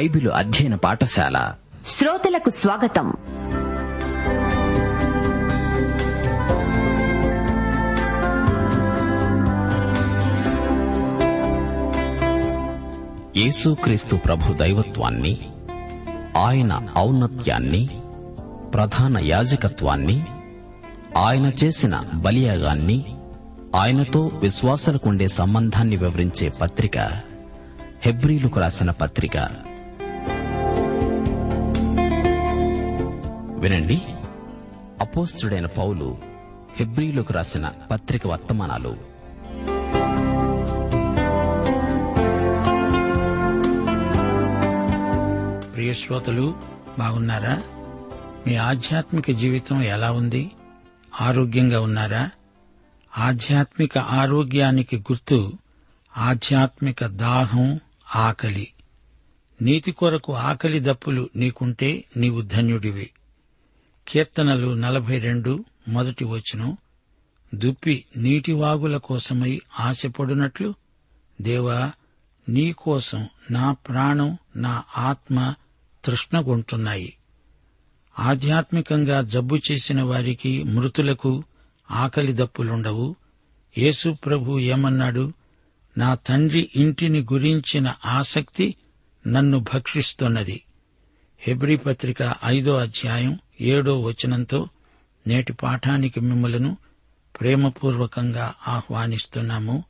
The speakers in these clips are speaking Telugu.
బైబిలు అధ్యయన పాఠశాల. శ్రోతలకు స్వాగతం. యేసుక్రీస్తు ప్రభు దైవత్వాన్ని ఆయన ఔన్నత్యాన్ని ప్రధాన యాజకత్వాన్ని ఆయన చేసిన బలియాగాన్ని ఆయనతో విశ్వాసాలకుండే సంబంధాన్ని వివరించే పత్రిక హెబ్రీలకు రాసిన పత్రిక. వినండి. అపోస్తుడైన పౌలు హెబ్రిలోకి రాసిన పత్రిక వర్తమానాలు. ప్రియ శ్రోతలు బాగున్నారా? మీ ఆధ్యాత్మిక జీవితం ఎలా ఉంది? ఆరోగ్యంగా ఉన్నారా? ఆధ్యాత్మిక ఆరోగ్యానికి గుర్తు ఆధ్యాత్మిక దాహం ఆకలి. నీతి కొరకు ఆకలి దప్పులు నీకుంటే నీవు ధన్యుడివి. కీర్తనలు నలభై రెండు మొదటి వచనం. దుప్పి నీటివాగుల కోసమై ఆశపడునట్లు దేవా నీ కోసం నా ప్రాణం నా ఆత్మ తృష్ణగొంటున్నాయి. ఆధ్యాత్మికంగా జబ్బు చేసిన వారికి మృతులకు ఆకలి దప్పులుండవు. యేసు ప్రభు ఏమన్నాడు? నా తండ్రి ఇంటిని గురించిన ఆసక్తి నన్ను భక్షిస్తున్నది. హెబ్రీ పత్రిక ఐదో అధ్యాయం ఏడో వచనంతో నేటి పాఠానికి మిమ్మలను ప్రేమపూర్వకంగా ఆహ్వానిస్తున్నాము.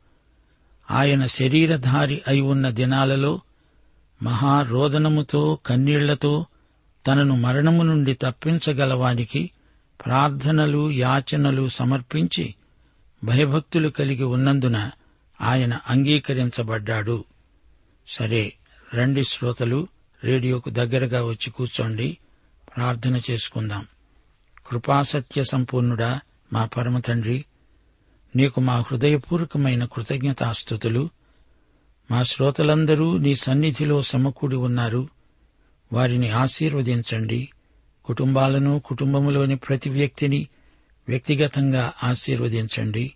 ఆయన శరీరధారి అయి ఉన్న దినాలలో మహారోదనముతో కన్నీళ్ళతో తనను మరణము నుండి తప్పించగలవానికి ప్రార్థనలు యాచనలు సమర్పించి భయభక్తులు కలిగి ఉన్నందున ఆయన అంగీకరించబడ్డాడు. సరే రండి శ్రోతలు రేడియోకు దగ్గరగా వచ్చి కూర్చోండి. ప్రార్థన చేసుకుందాం. కృపాసత్య సంపూర్ణుడా మా పరమ తండ్రి నీకు మా హృదయపూర్వకమైన కృతజ్ఞతాస్థుతులు మా శ్రోతలందరూ నీ సన్నిధిలో సమకూడి ఉన్నారు. వారిని ఆశీర్వదించండి. కుటుంబాలను కుటుంబంలోని ప్రతి వ్యక్తిని వ్యక్తిగతంగా ఆశీర్వదించండి.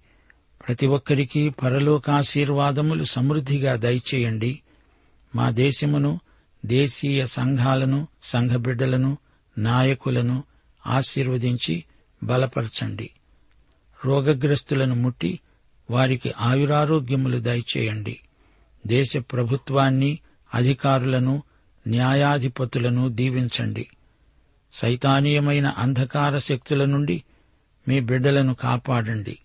ప్రతి ఒక్కరికి పరలోకాశీర్వాదములు సమృద్దిగా దయచేయండి. మా దేశమును దేశీయ సంఘాలను సంఘబిడ్డలను నాయకులను ఆశీర్వదించి బలపరచండి. రోగగ్రస్తులను ముట్టి వారికి ఆయురారోగ్యములు దయచేయండి. దేశ ప్రభుత్వాన్ని అధికారులను న్యాయాధిపతులను దీవించండి. సైతానీయమైన అంధకార శక్తుల నుండి మీ బిడ్డలను కాపాడండి.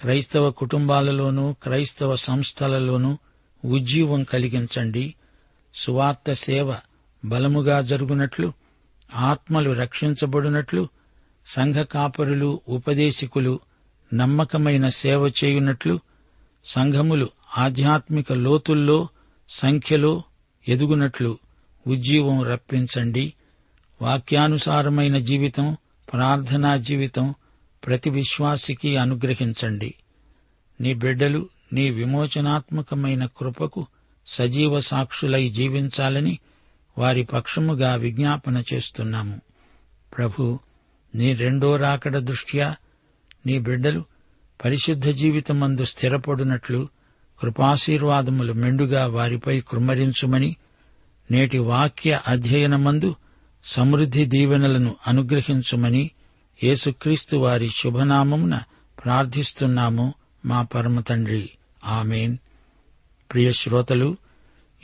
క్రైస్తవ కుటుంబాలలోనూ క్రైస్తవ సంస్థలలోనూ ఉజ్జీవం కలిగించండి. సువార్త సేవ బలముగా జరుగునట్లు ఆత్మలు రక్షించబడినట్లు సంఘ కాపరులు ఉపదేశికులు నమ్మకమైన సేవ చేయునట్లు సంఘములు ఆధ్యాత్మిక లోతుల్లో సంఖ్యలో ఎదుగునట్లు ఉజ్జీవం రప్పించండి. వాక్యానుసారమైన జీవితం ప్రార్థనా జీవితం ప్రతి విశ్వాసికి అనుగ్రహించండి. నీ బిడ్డలు నీ విమోచనాత్మకమైన కృపకు సజీవ సాక్షులై జీవించాలని వారి పక్షముగా విజ్ఞాపన చేస్తున్నాము. ప్రభు నీ రెండో రాకడ దృష్ట్యా నీ బిడ్డలు పరిశుద్ధ జీవితమందు స్థిరపడునట్లు కృపాశీర్వాదములు మెండుగా వారిపై కృమ్మరించుమని నేటి వాక్య అధ్యయనమందు సమృద్ధి దీవెనలను అనుగ్రహించుమని యేసుక్రీస్తు వారి శుభనామమున ప్రార్థిస్తున్నాము మా పరమ తండ్రి. ఆమెన్. ప్రియ శ్రోతలు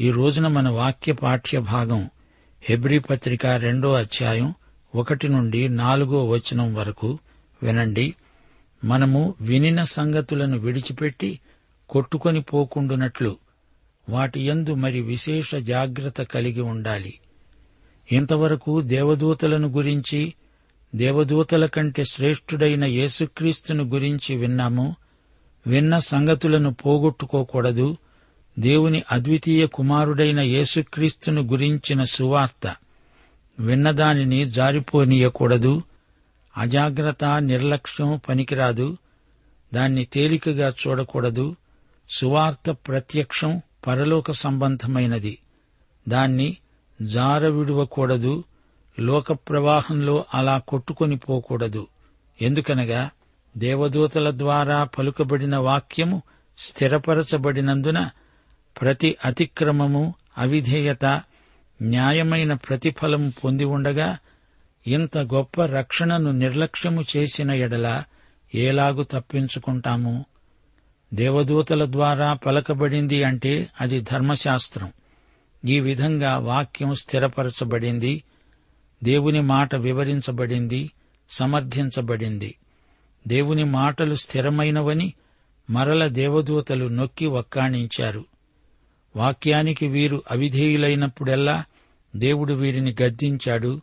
ఈ రోజున మన వాక్య పాఠ్య భాగం హెబ్రీ పత్రిక రెండో అధ్యాయం ఒకటి నుండి నాలుగో వచనం వరకు వినండి. మనము వినిన సంగతులను విడిచిపెట్టి కొట్టుకొని పోకుండునట్లు వాటి యందు మరి విశేష జాగ్రత్త కలిగి ఉండాలి. ఇంతవరకు దేవదూతలను గురించి దేవదూతల కంటే శ్రేష్ఠుడైన యేసుక్రీస్తును గురించి విన్నాము. విన్న సంగతులను పోగొట్టుకోకూడదు. దేవుని అద్వితీయ కుమారుడైన యేసుక్రీస్తును గురించిన సువార్త విన్నదానిని జారిపోనీయకూడదు అజాగ్రత్త నిర్లక్ష్యం పనికిరాదు దాన్ని తేలికగా చూడకూడదు సువార్త ప్రత్యక్షం పరలోక సంబంధమైనది. దాన్ని జారవిడువకూడదు లోక ప్రవాహంలో అలా కొట్టుకొని పోకూడదు. ఎందుకనగా దేవదూతల ద్వారా పలుకబడిన వాక్యము స్థిరపరచబడినందున ప్రతి అతిక్రమము అవిధేయత న్యాయమైన ప్రతిఫలం పొంది ఉండగా ఇంత గొప్ప రక్షణను నిర్లక్ష్యము చేసిన ఎడల ఏలాగు తప్పించుకుంటాము? దేవదూతల ద్వారా పలకబడింది అంటే అది ధర్మశాస్త్రం. ఈ విధంగా వాక్యం స్థిరపరచబడింది దేవుని మాట వివరించబడింది సమర్థించబడింది. దేవుని మాటలు స్థిరమైనవని మరల దేవదూతలు నొక్కి వక్కాణించారు. వాక్యానికి వీరు అవిధేయులైనప్పుడెల్లా దేవుడు వీరిని గద్దించాడు.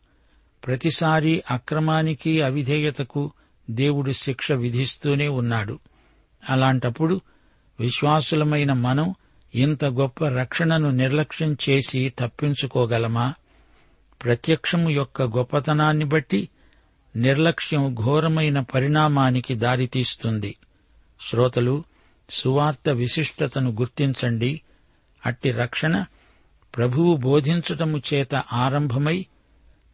ప్రతిసారి అక్రమానికి అవిధేయతకు దేవుడు శిక్ష విధిస్తూనే ఉన్నాడు. అలాంటప్పుడు విశ్వాసులమైన మనం ఇంత గొప్ప రక్షణను నిర్లక్ష్యం చేసి తప్పించుకోగలమా? ప్రత్యక్షము యొక్క గొప్పతనాన్ని బట్టి నిర్లక్ష్యం ఘోరమైన పరిణామానికి దారితీస్తుంది. శ్రోతలు సువార్త విశిష్టతను గుర్తించండి. అట్టి రక్షణ ప్రభువు బోధించటము చేత ఆరంభమై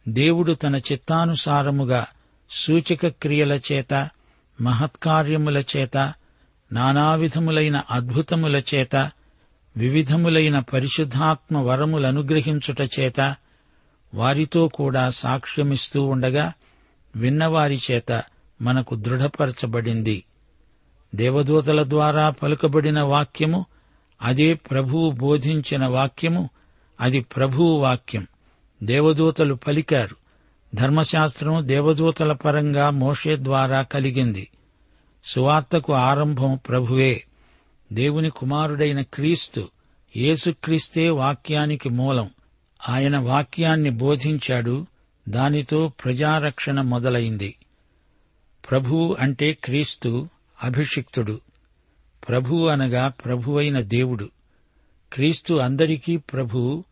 దేవుడు తన చిత్తానుసారముగా సూచక క్రియల చేత మహత్కార్యముల చేత నానావిధములైన అద్భుతముల చేత వివిధములైన పరిశుద్ధాత్మ వరములనుగ్రహించుట చేత వారితో కూడా సాక్ష్యమిస్తూ ఉండగా విన్నవారి చేత మనకు దృఢపరచబడింది. దేవదూతల ద్వారా పలుకబడిన వాక్యము అదే ప్రభువు బోధించిన వాక్యము అది ప్రభువు వాక్యం. దేవదూతలు పలికారు. ధర్మశాస్త్రం దేవదూతల పరంగా మోషే ద్వారా కలిగింది. సువార్తకు ఆరంభం ప్రభువే. దేవుని కుమారుడైన క్రీస్తు యేసుక్రీస్తే వాక్యానికి మూలం. ఆయన వాక్యాన్ని బోధించాడు దానితో ప్రజారక్షణ మొదలైంది. ప్రభువు అంటే క్రీస్తు అభిషిక్తుడు. ప్రభువు అనగా ప్రభువైన దేవుడు. క్రీస్తు అందరికీ ప్రభువు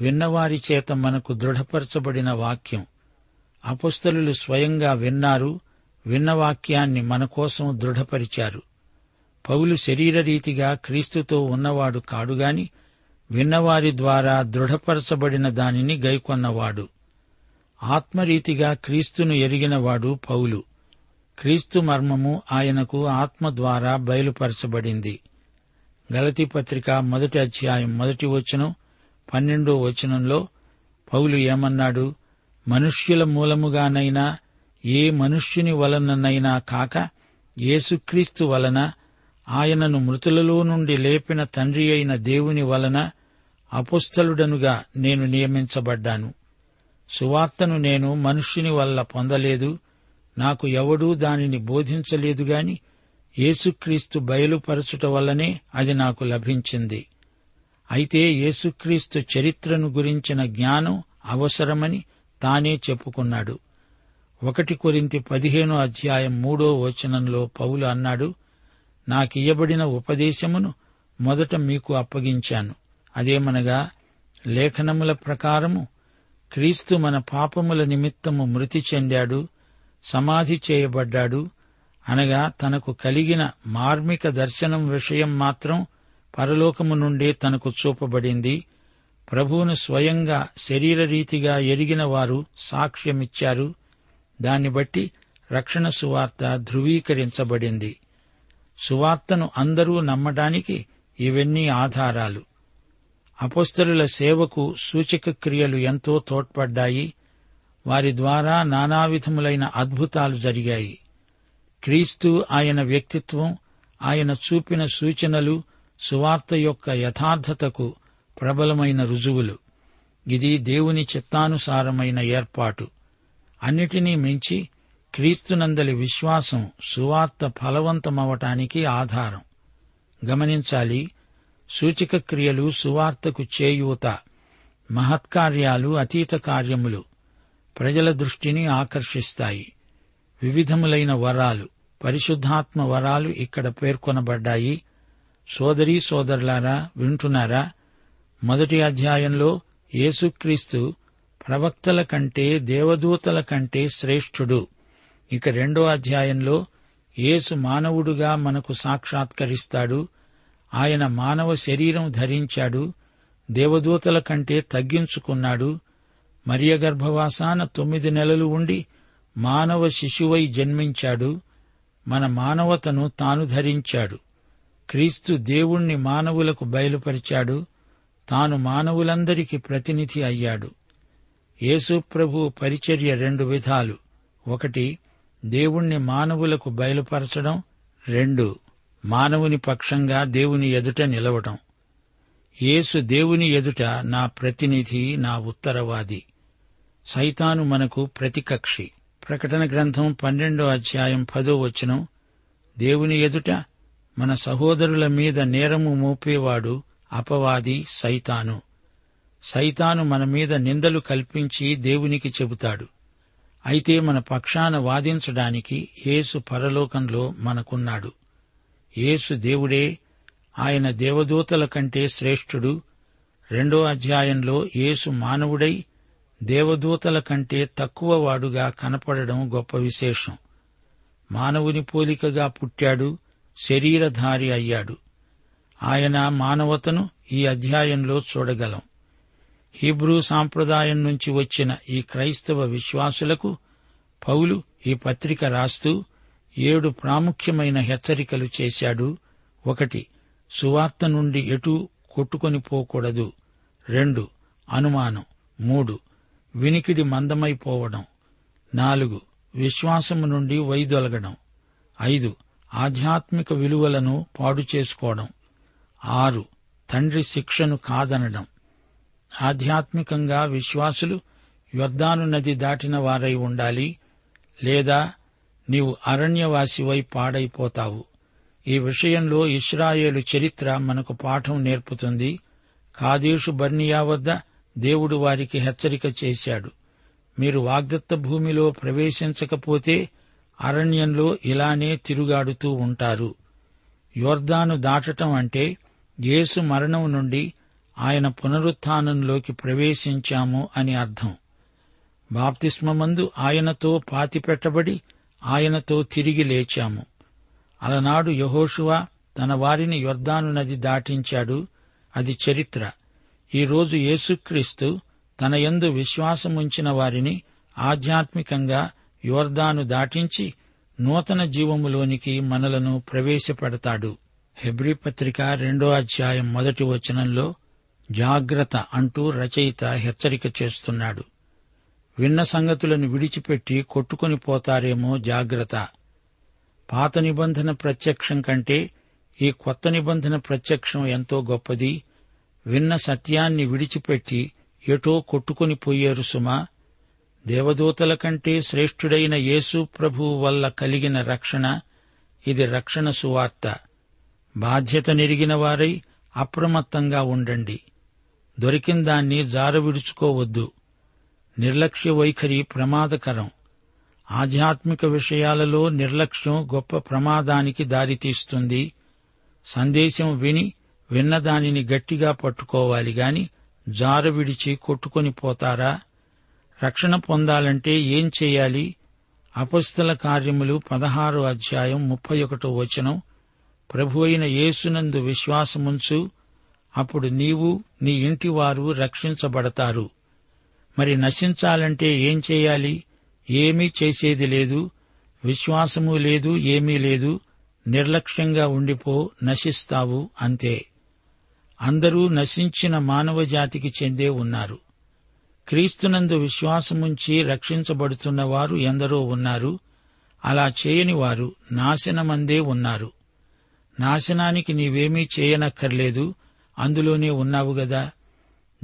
విన్నవారి చేత మనకు దృఢపరచబడిన వాక్యం. అపుస్తలు స్వయంగా విన్నారు విన్న వాక్యాన్ని మన కోసం దృఢపరిచారు. పౌలు శరీరరీతిగా క్రీస్తుతో ఉన్నవాడు కాడుగాని విన్నవారి ద్వారా దృఢపరచబడిన దానిని గైకొన్నవాడు. ఆత్మరీతిగా క్రీస్తును ఎరిగినవాడు పౌలు. క్రీస్తు మర్మము ఆయనకు ఆత్మ ద్వారా బయలుపరచబడింది. గలతి పత్రిక మొదటి అధ్యాయం మొదటి వచనం పన్నెండో వచనంలో పౌలు ఏమన్నాడు? మనుష్యుల మూలముగానైనా ఏ మనుష్యుని వలననైనా కాక యేసుక్రీస్తు వలన ఆయనను మృతులలో నుండి లేపిన తండ్రి అయిన దేవుని వలన అపుస్తలుడనుగా నేను నియమించబడ్డాను. సువార్తను నేను మనుష్యుని వల్ల పొందలేదు. నాకు ఎవడూ దానిని బోధించలేదుగాని యేసుక్రీస్తు బయలుపరచుట వల్లనే అది నాకు లభించింది. అయితే యేసుక్రీస్తు చరిత్రను గురించిన జ్ఞానం అవసరమని తానే చెప్పుకున్నాడు. ఒకటి కొరింతి పదిహేనో అధ్యాయం మూడో వచనంలో పౌలు అన్నాడు నాకియ్యబడిన ఉపదేశమును మొదట మీకు అప్పగించాను. అదేమనగా లేఖనముల ప్రకారము క్రీస్తు మన పాపముల నిమిత్తము మృతి చెందాడు సమాధి చేయబడ్డాడు. అనగా తనకు కలిగిన మార్మిక దర్శనం విషయం మాత్రం పరలోకము నుండే తనకు చూపబడింది. ప్రభువును స్వయంగా శరీరరీతిగా ఎరిగిన వారు సాక్ష్యమిచ్చారు. దాన్ని బట్టి రక్షణ సువార్త ధృవీకరించబడింది. సువార్తను అందరూ నమ్మడానికి ఇవన్నీ ఆధారాలు. అపస్తరుల సేవకు సూచక క్రియలు ఎంతో తోడ్పడ్డాయి. వారి ద్వారా నానావిధములైన అద్భుతాలు జరిగాయి. క్రీస్తు ఆయన వ్యక్తిత్వం ఆయన చూపిన సూచనలు సువార్త యొక్క యథార్థతకు ప్రబలమైన రుజువులు. ఇది దేవుని చిత్తానుసారమైన ఏర్పాటు. అన్నిటినీ మించి క్రీస్తునందలి విశ్వాసం సువార్త ఫలవంతమవటానికి ఆధారం. గమనించాలి సూచక క్రియలు సువార్తకు చేయూత మహత్కార్యాలు అతీత కార్యములు. ప్రజల దృష్టిని ఆకర్షిస్తాయి. వివిధములైన వరాలు పరిశుద్ధాత్మ వరాలు ఇక్కడ పేర్కొనబడ్డాయి. సోదరీ సోదరులారా వింటున్నారా? మొదటి అధ్యాయంలో యేసుక్రీస్తు ప్రవక్తల కంటే దేవదూతల కంటే శ్రేష్ఠుడు. ఇక రెండో అధ్యాయంలో యేసు మానవుడుగా మనకు సాక్షాత్కరిస్తాడు. ఆయన మానవ శరీరం ధరించాడు. దేవదూతల కంటే తగ్గించుకున్నాడు. మరియ గర్భవాసాన తొమ్మిది నెలలు ఉండి మానవ శిశువై జన్మించాడు. మన మానవతను తాను ధరించాడు. క్రీస్తు దేవుణ్ణి మానవులకు బయలుపరిచాడు. తాను మానవులందరికీ ప్రతినిధి అయ్యాడు. యేసుప్రభు పరిచర్య రెండు విధాలు. ఒకటి దేవుణ్ణి మానవులకు బయలుపరచడం. రెండు మానవుని పక్షంగా దేవుని ఎదుట నిలవటం. యేసు దేవుని ఎదుట నా ప్రతినిధి నా ఉత్తరవాది. సైతాను మనకు ప్రతికక్షి. ప్రకటన గ్రంథం పన్నెండో అధ్యాయం పదో వచనం. దేవుని ఎదుట మన సహోదరుల మీద నేరము మోపేవాడు అపవాది సైతాను. సైతాను మన మీద నిందలు కల్పించి దేవునికి చెబుతాడు. అయితే మన పక్షాన వాదించడానికి యేసు పరలోకంలో మనకున్నాడు. యేసు దేవుడే ఆయన దేవదూతల కంటే శ్రేష్ఠుడు. రెండో అధ్యాయంలో యేసు మానవుడై దేవదూతల కంటే తక్కువ వాడుగా కనపడడం గొప్ప విశేషం. మానవుని పోలికగా పుట్టాడు శరీరధారి అయ్యాడు. ఆయన మానవతను ఈ అధ్యాయంలో చూడగలం. హీబ్రూ సాంప్రదాయం నుంచి వచ్చిన ఈ క్రైస్తవ విశ్వాసులకు పౌలు ఈ పత్రిక రాస్తూ ఏడు ప్రాముఖ్యమైన హెచ్చరికలు చేశాడు. ఒకటి సువార్త నుండి ఎటూ కొట్టుకొని పోకూడదు. రెండు అనుమానం. మూడు వినికిడి మందమైపోవడం. నాలుగు విశ్వాసము నుండి వైదొలగడం. ఐదు ఆధ్యాత్మిక విలువలను పాడు చేసుకోవడం. ఆరు తండ్రి శిక్షను కాదనడం. ఆధ్యాత్మికంగా విశ్వాసులు యొద్దాను నది దాటిన వారై ఉండాలి లేదా నీవు అరణ్యవాసివై పాడైపోతావు. ఈ విషయంలో ఇస్రాయేలు చరిత్ర మనకు పాఠం నేర్పుతుంది. కాదీషు బర్నియా వద్ద దేవుడు వారికి హెచ్చరిక చేశాడు. మీరు వాగ్దత్త భూమిలో ప్రవేశించకపోతే అరణ్యంలో ఇలానే తిరుగాడుతూ ఉంటారు. యోర్దాను దాటటం అంటే యేసు మరణం నుండి ఆయన పునరుత్నంలోకి ప్రవేశించాము అని అర్థం. బాప్తిస్మమందు ఆయనతో పాతిపెట్టబడి ఆయనతో తిరిగి లేచాము. అలనాడు యహోషువా తన వారిని యొర్దాను నది దాటించాడు. అది చరిత్ర. ఈరోజు యేసుక్రీస్తు తన యందు విశ్వాసముంచిన వారిని ఆధ్యాత్మికంగా యోర్దాను దాటించి నూతన జీవములోనికి మనలను ప్రవేశపెడతాడు. హెబ్రి పత్రిక రెండో అధ్యాయం మొదటి వచనంలో జాగ్రత్త అంటూ రచయిత హెచ్చరిక చేస్తున్నాడు. విన్న సంగతులను విడిచిపెట్టి కొట్టుకుని పోతారేమో జాగ్రత్త. పాత నిబంధన ప్రత్యక్షం కంటే ఈ కొత్త నిబంధన ప్రత్యక్షం ఎంతో గొప్పది. విన్న సత్యాన్ని విడిచిపెట్టి ఎటో కొట్టుకుని పోయారు సుమా. దేవదూతల కంటే శ్రేష్ఠుడైన యేసు ప్రభువు వల్ల కలిగిన రక్షణ ఇది రక్షణ సువార్త. బాధ్యత నెరిగిన వారై అప్రమత్తంగా ఉండండి. దొరికిన దాన్ని జారవిడుచుకోవద్దు నిర్లక్ష్య వైఖరి ప్రమాదకరం. ఆధ్యాత్మిక విషయాలలో నిర్లక్ష్యం గొప్ప ప్రమాదానికి దారితీస్తుంది. సందేశం విని విన్నదానిని గట్టిగా పట్టుకోవాలి గాని జారు విడిచి కొట్టుకొని పోతారా? రక్షణ పొందాలంటే ఏం చేయాలి? అపస్తుల కార్యములు పదహారో అధ్యాయం ముప్పై ఒకటో వచనం. ప్రభు అయిన యేసునందు విశ్వాసముంచు అప్పుడు నీవు నీ ఇంటివారు రక్షించబడతారు. మరి నశించాలంటే ఏం చేయాలి? ఏమీ చేసేది లేదు విశ్వాసము లేదు ఏమీ లేదు నిర్లక్ష్యంగా ఉండిపో నశిస్తావు అంతే. అందరూ నశించిన మానవ జాతికి చెందే ఉన్నారు. క్రీస్తునందు విశ్వాసముంచి రక్షించబడుతున్న వారు ఎందరో ఉన్నారు. అలా చేయని వారు నాశనమందే ఉన్నారు. నాశనానికి నీవేమీ చేయనక్కర్లేదు. అందులోనే ఉన్నావు గదా.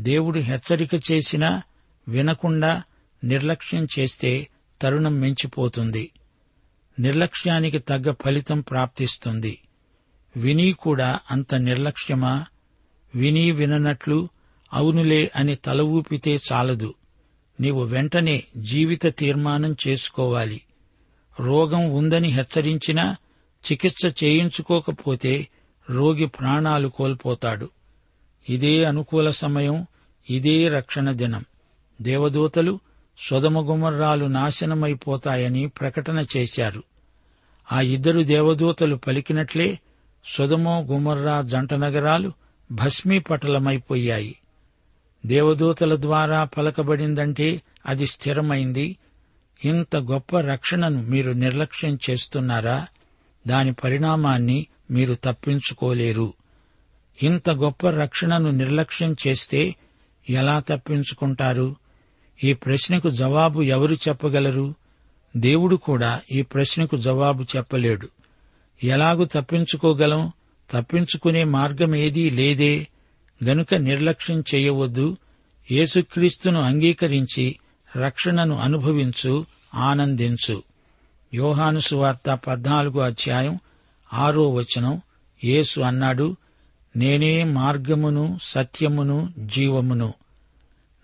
దేవుడు హెచ్చరిక చేసినా వినకుండా నిర్లక్ష్యం చేస్తే తరుణం మించిపోతుంది. నిర్లక్ష్యానికి తగ్గ ఫలితం ప్రాప్తిస్తుంది. విని కూడా అంత నిర్లక్ష్యమా? విని విననట్లు అవునులే అని తల ఊపితే చాలదు. నీవు వెంటనే జీవిత తీర్మానం చేసుకోవాలి. రోగం ఉందని హెచ్చరించినా చికిత్స చేయించుకోకపోతే రోగి ప్రాణాలు కోల్పోతాడు. ఇదే అనుకూల సమయం ఇదే రక్షణ దినం. దేవదూతలు సుధమగుమర్రాలు నాశనమైపోతాయని ప్రకటన చేశారు. ఆ ఇద్దరు దేవదూతలు పలికినట్లే సుధమో గుమర్రా జంట నగరాలు భస్మీపటలమైపోయాయి. దేవదూతల ద్వారా పలకబడిందంటే అది స్థిరమైంది. ఇంత గొప్ప రక్షణను మీరు నిర్లక్ష్యం చేస్తున్నారా? దాని పరిణామాన్ని మీరు తప్పించుకోలేరు. ఇంత గొప్ప రక్షణను నిర్లక్ష్యం చేస్తే ఎలా తప్పించుకుంటారు? ఈ ప్రశ్నకు జవాబు ఎవరు చెప్పగలరు? దేవుడు కూడా ఈ ప్రశ్నకు జవాబు చెప్పలేడు. ఎలాగు తప్పించుకోగలం? తప్పించుకునే మార్గం ఏదీ లేదే గనుక నిర్లక్ష్యం చేయవద్దు యేసుక్రీస్తును అంగీకరించి రక్షణను అనుభవించు ఆనందించు. యోహాను సువార్త పద్నాలుగో అధ్యాయం ఆరో వచనం. యేసు అన్నాడు నేనే మార్గమును సత్యమును జీవమును.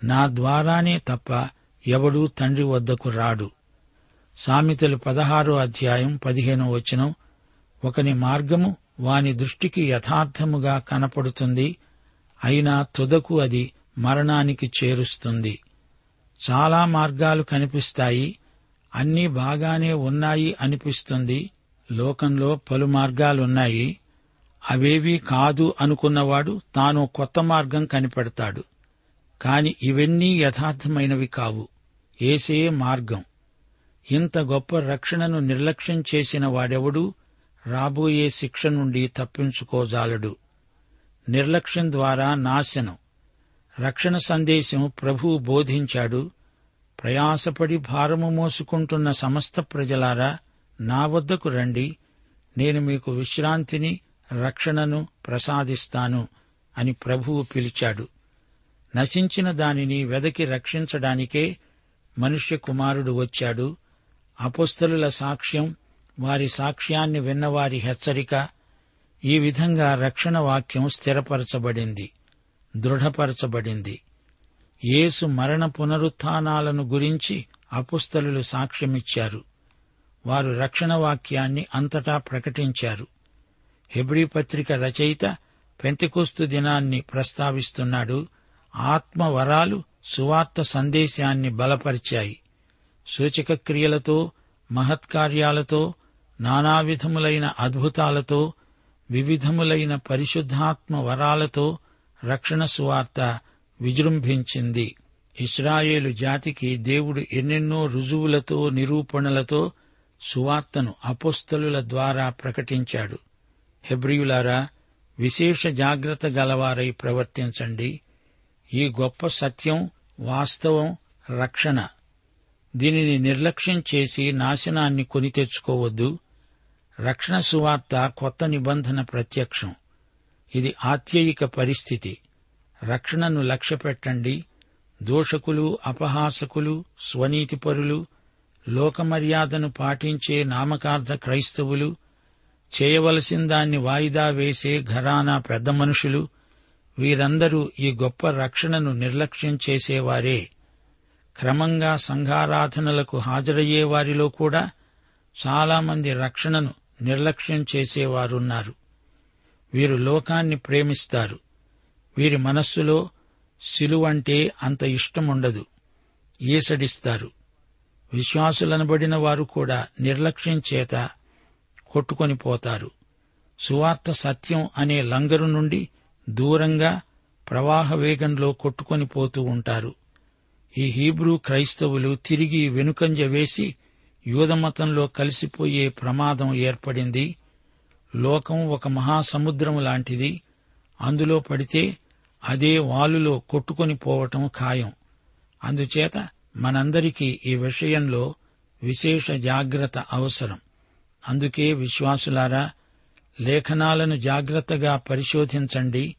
నా ద్వారానే తప్ప ఎవడూ తండ్రి వద్దకు రాడు. సామెతలు పదహారో అధ్యాయం పదిహేనో వచనం. ఒకని మార్గము వాని దృష్టికి యథార్థముగా కనపడుతుంది అయినా తుదకు అది మరణానికి చేరుస్తుంది. చాలా మార్గాలు కనిపిస్తాయి అన్నీ బాగానే ఉన్నాయి అనిపిస్తుంది. లోకంలో పలు మార్గాలున్నాయి అవేవీ కాదు అనుకున్నవాడు తాను కొత్త మార్గం కనిపెడతాడు. కాని ఇవన్నీ యథార్థమైనవి కావు ఏసే మార్గం. ఇంత గొప్ప రక్షణను నిర్లక్ష్యం చేసిన వాడెవడూ? రాబోయే శిక్ష నుండి తప్పించుకోజాలడు. నిర్లక్ష్యం ద్వారా నాశనం. రక్షణ సందేశం ప్రభువు బోధించాడు. ప్రయాసపడి భారము మోసుకుంటున్న సమస్త ప్రజలారా నా వద్దకు రండి. నేను మీకు విశ్రాంతిని రక్షణను ప్రసాదిస్తాను అని ప్రభువు పిలిచాడు. నశించిన దానిని వెదకి రక్షించడానికే మనుష్య కుమారుడు వచ్చాడు. అపుస్తలుల సాక్ష్యం వారి సాక్ష్యాన్ని విన్నవారి హెచ్చరిక ఈ విధంగా రక్షణ వాక్యం స్థిరపరచబడింది దృఢపరచబడింది. యేసు మరణ పునరుత్నాలను గురించి అపుస్తలు సాక్ష్యమిచ్చారు. వారు రక్షణ వాక్యాన్ని అంతటా ప్రకటించారు. హెబ్రీ పత్రిక రచయిత పెంతికోస్తు దినాన్ని ప్రస్తావిస్తున్నాడు ఆత్మ వరాలు సువార్త సందేశాన్ని బలపరిచాయి. సూచక క్రియలతో మహత్కార్యాలతో నానావిధములైన అద్భుతాలతో వివిధములైన పరిశుద్ధాత్మ వరాలతో రక్షణ సువార్త విజృంభించింది. ఇస్రాయేలు జాతికి దేవుడు ఎన్నెన్నో రుజువులతో నిరూపణలతో సువార్తను అపుస్తలుల ద్వారా ప్రకటించాడు. హెబ్రియులారా విశేష జాగ్రత్త గలవారై ప్రవర్తించండి. ఈ గొప్ప సత్యం వాస్తవం రక్షణ. దీనిని నిర్లక్ష్యం చేసి నాశనాన్ని కొని తెచ్చుకోవద్దు. రక్షణ సువార్త కొత్త నిబంధన ప్రత్యక్షం. ఇది ఆత్యయిక పరిస్థితి. రక్షణను లక్ష్యపెట్టండి. దోషకులు అపహాసకులు స్వనీతిపరులు లోకమర్యాదను పాటించే నామకార్థ క్రైస్తవులు చేయవలసిన దాన్ని వాయిదా వేసే ఘరానా పెద్ద మనుషులు వీరందరూ ఈ గొప్ప రక్షణను నిర్లక్ష్యం చేసేవారే. క్రమంగా సంఘారాధనలకు హాజరయ్యే వారిలో కూడా చాలామంది రక్షణను నిర్లక్ష్యం చేసేవారున్నారు. వీరు లోకాన్ని ప్రేమిస్తారు. వీరి మనస్సులో సిలువంటే అంత ఇష్టముండదు. ఈసడిస్తారు. విశ్వాసులనబడిన వారు కూడా నిర్లక్ష్యం చేత కొట్టుకొని పోతారు. సువార్త సత్యం అనే లంగరు నుండి దూరంగా ప్రవాహ వేగంలో కొట్టుకొని పోతూ ఉంటారు. ఈ హీబ్రూ క్రైస్తవులు తిరిగి వెనుకంజ వేసి యూదమతంలో కలిసిపోయే ప్రమాదం ఏర్పడింది. లోకం ఒక మహాసముద్రం లాంటిది. అందులో పడితే అదే వాలులో కొట్టుకొని పోవటం ఖాయం. అందుచేత మనందరికీ ఈ విషయంలో విశేష జాగ్రత్త అవసరం. అందుకే విశ్వాసులారా లేఖనాలను జాగ్రత్తగా పరిశోధించండి.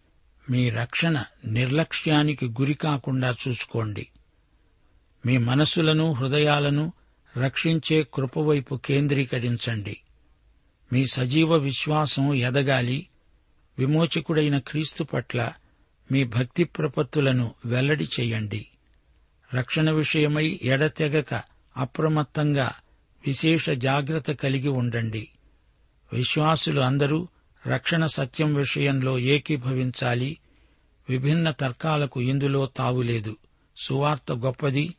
మీ రక్షణ నిర్లక్ష్యానికి గురి కాకుండా చూసుకోండి. మీ మనస్సులను హృదయాలను రక్షించే కృపవైపు కేంద్రీకరించండి. మీ సజీవ విశ్వాసం ఎదగాలి. విమోచకుడైన క్రీస్తు పట్ల మీ భక్తి ప్రపత్తులను వెల్లడి చేయండి. రక్షణ విషయమై ఎడతెగక అప్రమత్తంగా విశేష జాగ్రత్త కలిగి ఉండండి. విశ్వాసులు అందరూ రక్షణ సత్యం విషయంలో ఏకీభవించాలి. విభిన్న తర్కాలకు ఇందులో తావులేదు. సువార్త గొప్పది.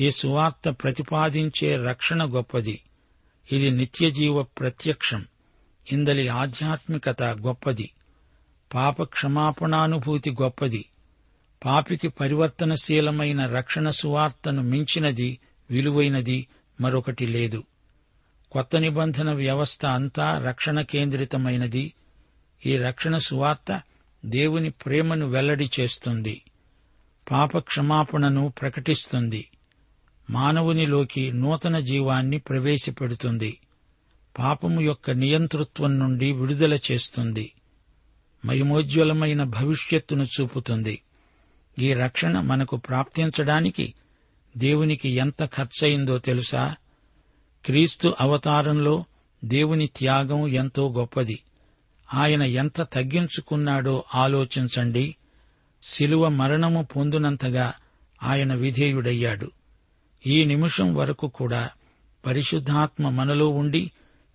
ఈ సువార్త ప్రతిపాదించే రక్షణ గొప్పది. ఇది నిత్యజీవ ప్రత్యక్షం. ఇందలి ఆధ్యాత్మికత గొప్పది. పాప క్షమాపణానుభూతి గొప్పది. పాపికి పరివర్తనశీలమైన రక్షణ సువార్తను మించినది విలువైనది మరొకటి లేదు. కొత్త నిబంధన వ్యవస్థ అంతా రక్షణ కేంద్రితమైనది. ఈ రక్షణ సువార్త దేవుని ప్రేమను వెల్లడి చేస్తుంది. పాప క్షమాపణను ప్రకటిస్తుంది. మానవునిలోకి నూతన జీవాన్ని ప్రవేశపెడుతుంది. పాపము యొక్క నియంతృత్వం నుండి విడుదల చేస్తుంది. మహిమోజ్వలమైన భవిష్యత్తును చూపుతుంది. ఈ రక్షణ మనకు ప్రాప్తించడానికి దేవునికి ఎంత ఖర్చయిందో తెలుసా? క్రీస్తు అవతారంలో దేవుని త్యాగం ఎంతో గొప్పది. ఆయన ఎంత తగ్గించుకున్నాడో ఆలోచించండి. శిలువ మరణము పొందునంతగా ఆయన విధేయుడయ్యాడు. ఈ నిమిషం వరకు కూడా పరిశుద్ధాత్మ మనలో ఉండి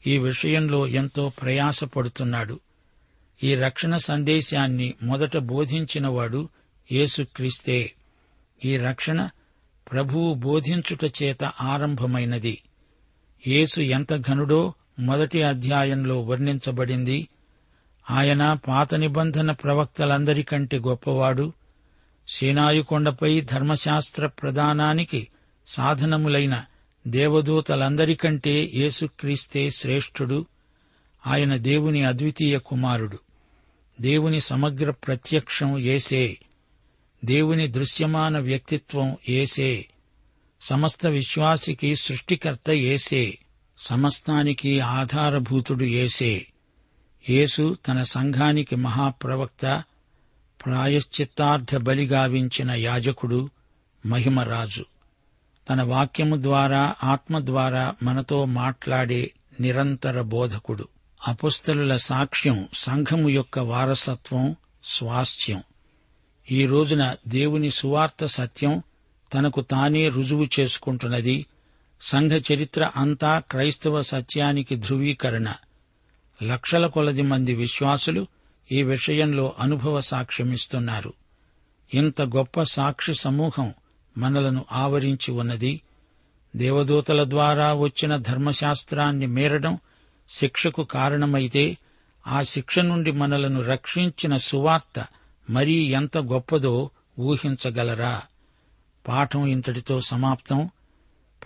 ఈ విషయంలో ఎంతో ప్రయాసపడుతున్నాడు. ఈ రక్షణ సందేశాన్ని మొదట బోధించినవాడు యేసుక్రీస్తే. ఈ రక్షణ ప్రభువు బోధించుట చేత ఆరంభమైనది. యేసు ఎంత ఘనుడో మొదటి అధ్యాయంలో వర్ణించబడింది. ఆయన పాత నిబంధన ప్రవక్తలందరికంటే గొప్పవాడు. సీనాయుకొండపై ధర్మశాస్త్ర ప్రదానానికి సాధనములైన దేవదూతలందరికంటే యేసుక్రీస్తే శ్రేష్ఠుడు ఆయన దేవుని అద్వితీయ కుమారుడు. దేవుని సమగ్ర ప్రత్యక్షం ఏసే దేవుని దృశ్యమాన వ్యక్తిత్వం ఏసే సమస్త విశ్వాసికి సృష్టికర్త ఏసే సమస్తానికి ఆధారభూతుడు ఏసే యేసు తన సంఘానికి మహాప్రవక్త ప్రాయశ్చిత్తార్థ బలిగావించిన యాజకుడు మహిమరాజు. తన వాక్యము ద్వారా ఆత్మ ద్వారా మనతో మాట్లాడే నిరంతర బోధకుడు. అపుస్తలుల సాక్ష్యం సంఘము యొక్క వారసత్వం స్వాస్థ్యం. ఈ రోజున దేవుని సువార్త సత్యం తనకు తానే రుజువు చేసుకుంటున్నది. సంఘ చరిత్ర అంతా క్రైస్తవ సత్యానికి ధృవీకరణ. లక్షల కొలది మంది విశ్వాసులు ఈ విషయంలో అనుభవ సాక్ష్యమిస్తున్నారు. ఇంత గొప్ప సాక్షి సమూహం మనలను ఆవరించి ఉన్నది. దేవదూతల ద్వారా వచ్చిన ధర్మశాస్త్రాన్ని మేరడం శిక్షకు కారణమైతే ఆ శిక్ష నుండి మనలను రక్షించిన సువార్త మరీ ఎంత గొప్పదో ఊహించగలరా? పాఠం ఇంతటితో సమాప్తం.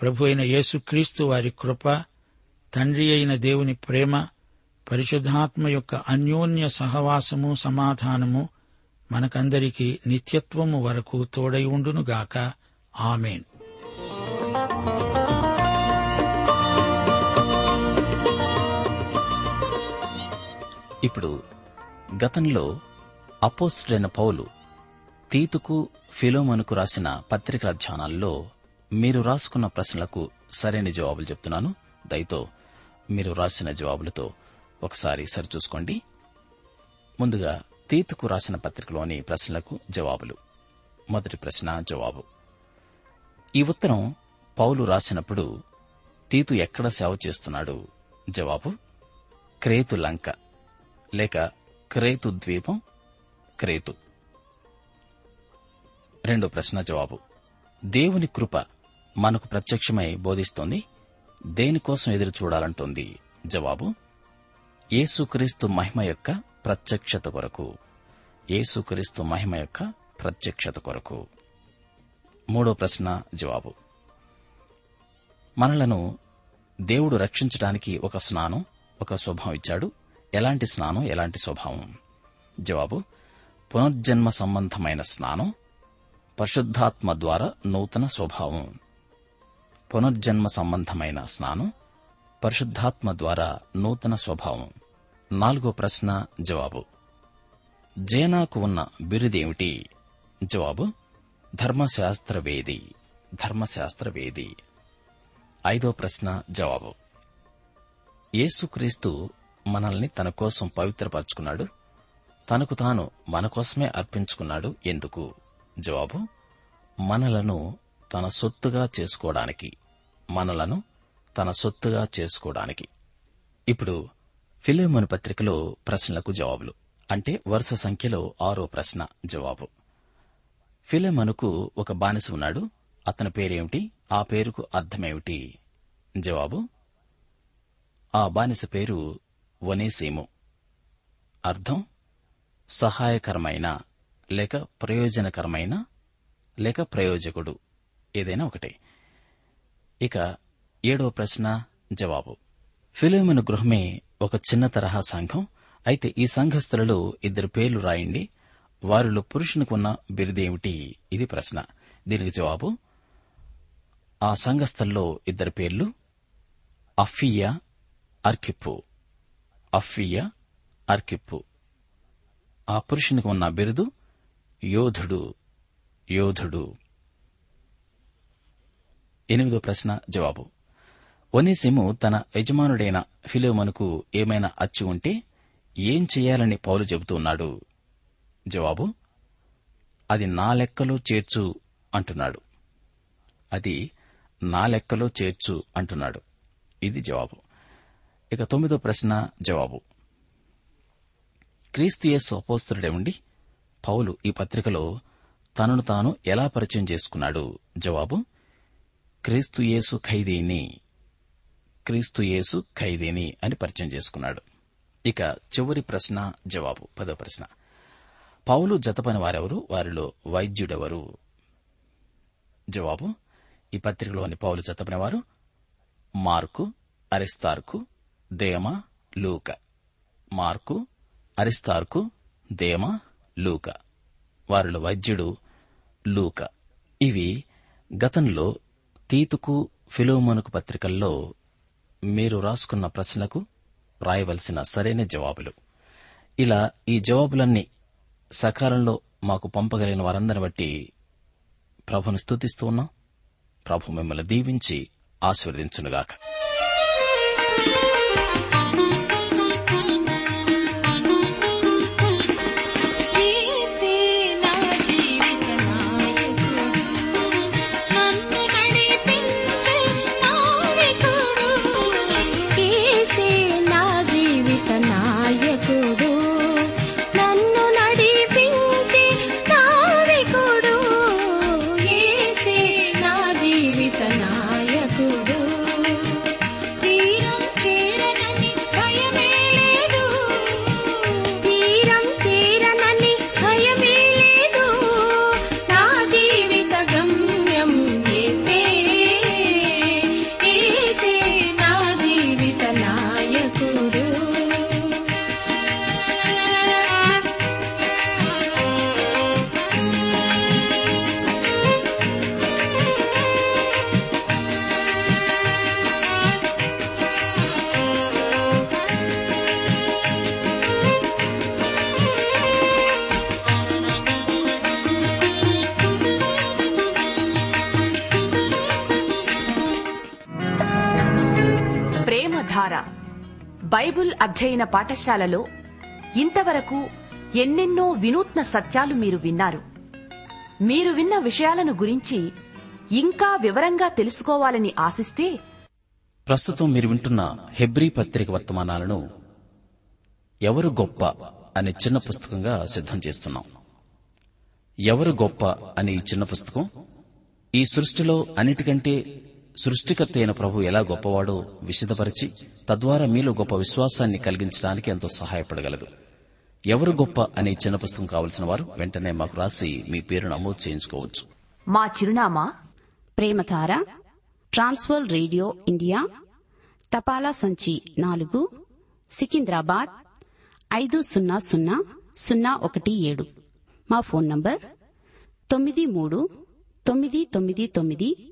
ప్రభు అయిన యేసుక్రీస్తు వారి కృప తండ్రి అయిన దేవుని ప్రేమ పరిశుద్ధాత్మ యొక్క అన్యోన్య సహవాసము సమాధానము మనకందరికీ నిత్యత్వము వరకు తోడై ఉండునుగాక. ఆమెన్. ఇప్పుడు గతంలో అపోస్టైన పౌలు తీతుకు ఫిలోమనుకు రాసిన పత్రికల ధ్యానాల్లో మీరు రాసుకున్న ప్రశ్నలకు సరైన జవాబులు చెప్తున్నాను. దయతో మీరు రాసిన జవాబులతో ఒకసారి సరిచూసుకోండి ముందుగా తీతుకు రాసిన పత్రికలోని ప్రశ్నలకు జవాబులు. మొదటి ప్రశ్న జవాబు. ఈ ఉత్తరం పౌలు రాసినప్పుడు తీతు ఎక్కడ సేవ చేస్తున్నాడు? జవాబు క్రేతు లంక లేక క్రేతు ద్వీపం క్రేతు. రెండో ప్రశ్న జవాబు దేవుని కృప మనకు ప్రత్యక్షమై బోధిస్తోంది దేనికోసం ఎదురు చూడాలంటోంది? జవాబు యేసుక్రీస్తు మహిమ యొక్క ప్రత్యక్షత కొరకు. యేసుక్రీస్తు మహిమ యొక్క ప్రత్యక్షత కొరకు. మూడో ప్రశ్న జవాబు. మనలను దేవుడు రక్షించడానికి ఒక స్నానం ఒక స్వభావం ఇచ్చాడు. ఎలాంటి స్నానం ఎలాంటి స్వభావం? జవాబు పునర్జన్మ సంబంధమైన స్నానం పరిశుద్ధాత్మ ద్వారా నూతన స్వభావం. పునర్జన్మ సంబంధమైన స్నానం పరిశుద్ధాత్మ ద్వారా నూతన స్వభావం. నాలుగో ప్రశ్న జవాబు. జేనాకు ఉన్న బిరుదేమిటి? జవాబు ధర్మశాస్త్రవేది ధర్మశాస్త్రవేది. ఐదో ప్రశ్న జవాబు. యేసుక్రీస్తు మనల్ని తన కోసం పవిత్రపరుచుకున్నాడు. తనకు తాను మన కోసమే అర్పించుకున్నాడు. ఎందుకు? జవాబు మనలను తన సొత్తుగా చేసుకోవడానికి. మనలను తన సొత్తుగా చేసుకోవడానికి. ఇప్పుడు ఫిలిమోన్ పత్రికలో ప్రశ్నలకు జవాబులు. అంటే వరుస సంఖ్యలో ఆరో ప్రశ్న జవాబు. ఫిలెమనుకు ఒక బానిస ఉన్నాడు. అతని పేరేమిటి? ఆ పేరుకు అర్థమేమిటి? జవాబు ఆ బానిస పేరు వనేసీము. అర్థం సహాయకరమైన లేక ప్రయోజనకరమైన లేక ప్రయోజకుడు. ఏదైనా ఒకటే. ఇక ఏడవ ప్రశ్న జవాబు. ఫిలోమెను గృహమే ఒక చిన్న తరహా సంఘం. అయితే ఈ సంఘస్థులలో ఇద్దరు పేర్లు రాయండి. వారిలో పురుషునికున్న బిరుదేమిటి? ఇది ప్రశ్న. దీనికి జవాబు ఆ సంఘస్థల్లో ఇద్దరు పేర్లు అఫియా అర్కిప్పు. అఫియా అర్కిప్పు. ఆ పురుషునికి ఉన్న బిరుదు యోధుడు. యోధుడు. ఎనిమిదో ప్రశ్న జవాబు. ఒనేసిము తన యజమానుడైన ఫిలోమనుకు ఏమైనా అచ్చి ఉంటే ఏం చేయాలని పౌలు చెబుతున్నాడు జవాబు అది నా లెక్కలో చేర్చు అంటున్నాడు. అది నా లెక్కలో చేర్చు అంటున్నాడు. ఇది జవాబు. ఇక తొమ్మిదో ప్రశ్న జవాబు. క్రీస్తుయేసు అపోస్తుడే ఉండి పౌలు ఈ పత్రికలో తనను తాను ఎలా పరిచయం చేసుకున్నాడు? జవాబు క్రీస్తుయేసు ఖైదీని క్రీస్తుయేసు ఖైదీని అని పరిచయం చేసుకున్నాడు. ఇక చివరి ప్రశ్న జవాబు పదో ప్రశ్న. పౌలు జతపని వారెవరు? వారిలో వైద్యుడెవరు? జవాబు ఈ పత్రికలోని పౌలు జతపని వారు మార్కు అరిస్తార్కు దేమ లూక. మార్కు అరిస్తార్కు దేమ లూక. వారిలో వైద్యుడు లూక. ఇవి గతంలో తీతుకు ఫిలోమోనుకు పత్రికల్లో మీరు రాసుకున్న ప్రశ్నలకు రాయవలసిన సరైన జవాబులు. ఇలా ఈ జవాబులన్నీ సకాలంలో మాకు పంపగలిగిన వారందరిని బట్టి ప్రభును స్తుతిస్తూ ఉన్నాం. ప్రభు మిమ్మల్ని దీవించి ఆశీర్వదించునుగాక. పాఠశాలలో ఇంతవరకు ఎన్నెన్నో వినూత్న సత్యాలు మీరు విన్నారు. మీరు విన్న విషయాలను గురించి ఇంకా వివరంగా తెలుసుకోవాలని ఆశిస్తే ప్రస్తుతం మీరు వింటున్న హెబ్రీ పత్రిక వర్తమానాలను ఎవరు గొప్ప అనే చిన్న పుస్తకంగా సిద్ధం చేస్తున్నాం. ఎవరు గొప్ప అనే ఈ చిన్న పుస్తకం ఈ సృష్టిలో అన్నిటికంటే సృష్టికర్త అయిన ప్రభు ఎలా గొప్పవాడో విశదపరిచి తద్వారా మీలో గొప్ప విశ్వాసాన్ని కలిగించడానికి ఎంతో సహాయపడగలదు. ఎవరు గొప్ప అనే చిన్న పుస్తకం కావలసిన వారు వెంటనే మాకు రాసి మీ పేరు నమోదు చేయించుకోవచ్చు. మా చిరునామా ప్రేమతార ట్రాన్స్వర్ రేడియో ఇండియా తపాలా సంచి నాలుగు సికింద్రాబాద్ ఐదు సున్నా సున్నా సున్నా ఒకటి ఏడు. మా ఫోన్ నంబర్ తొమ్మిది మూడు తొమ్మిది తొమ్మిది తొమ్మిది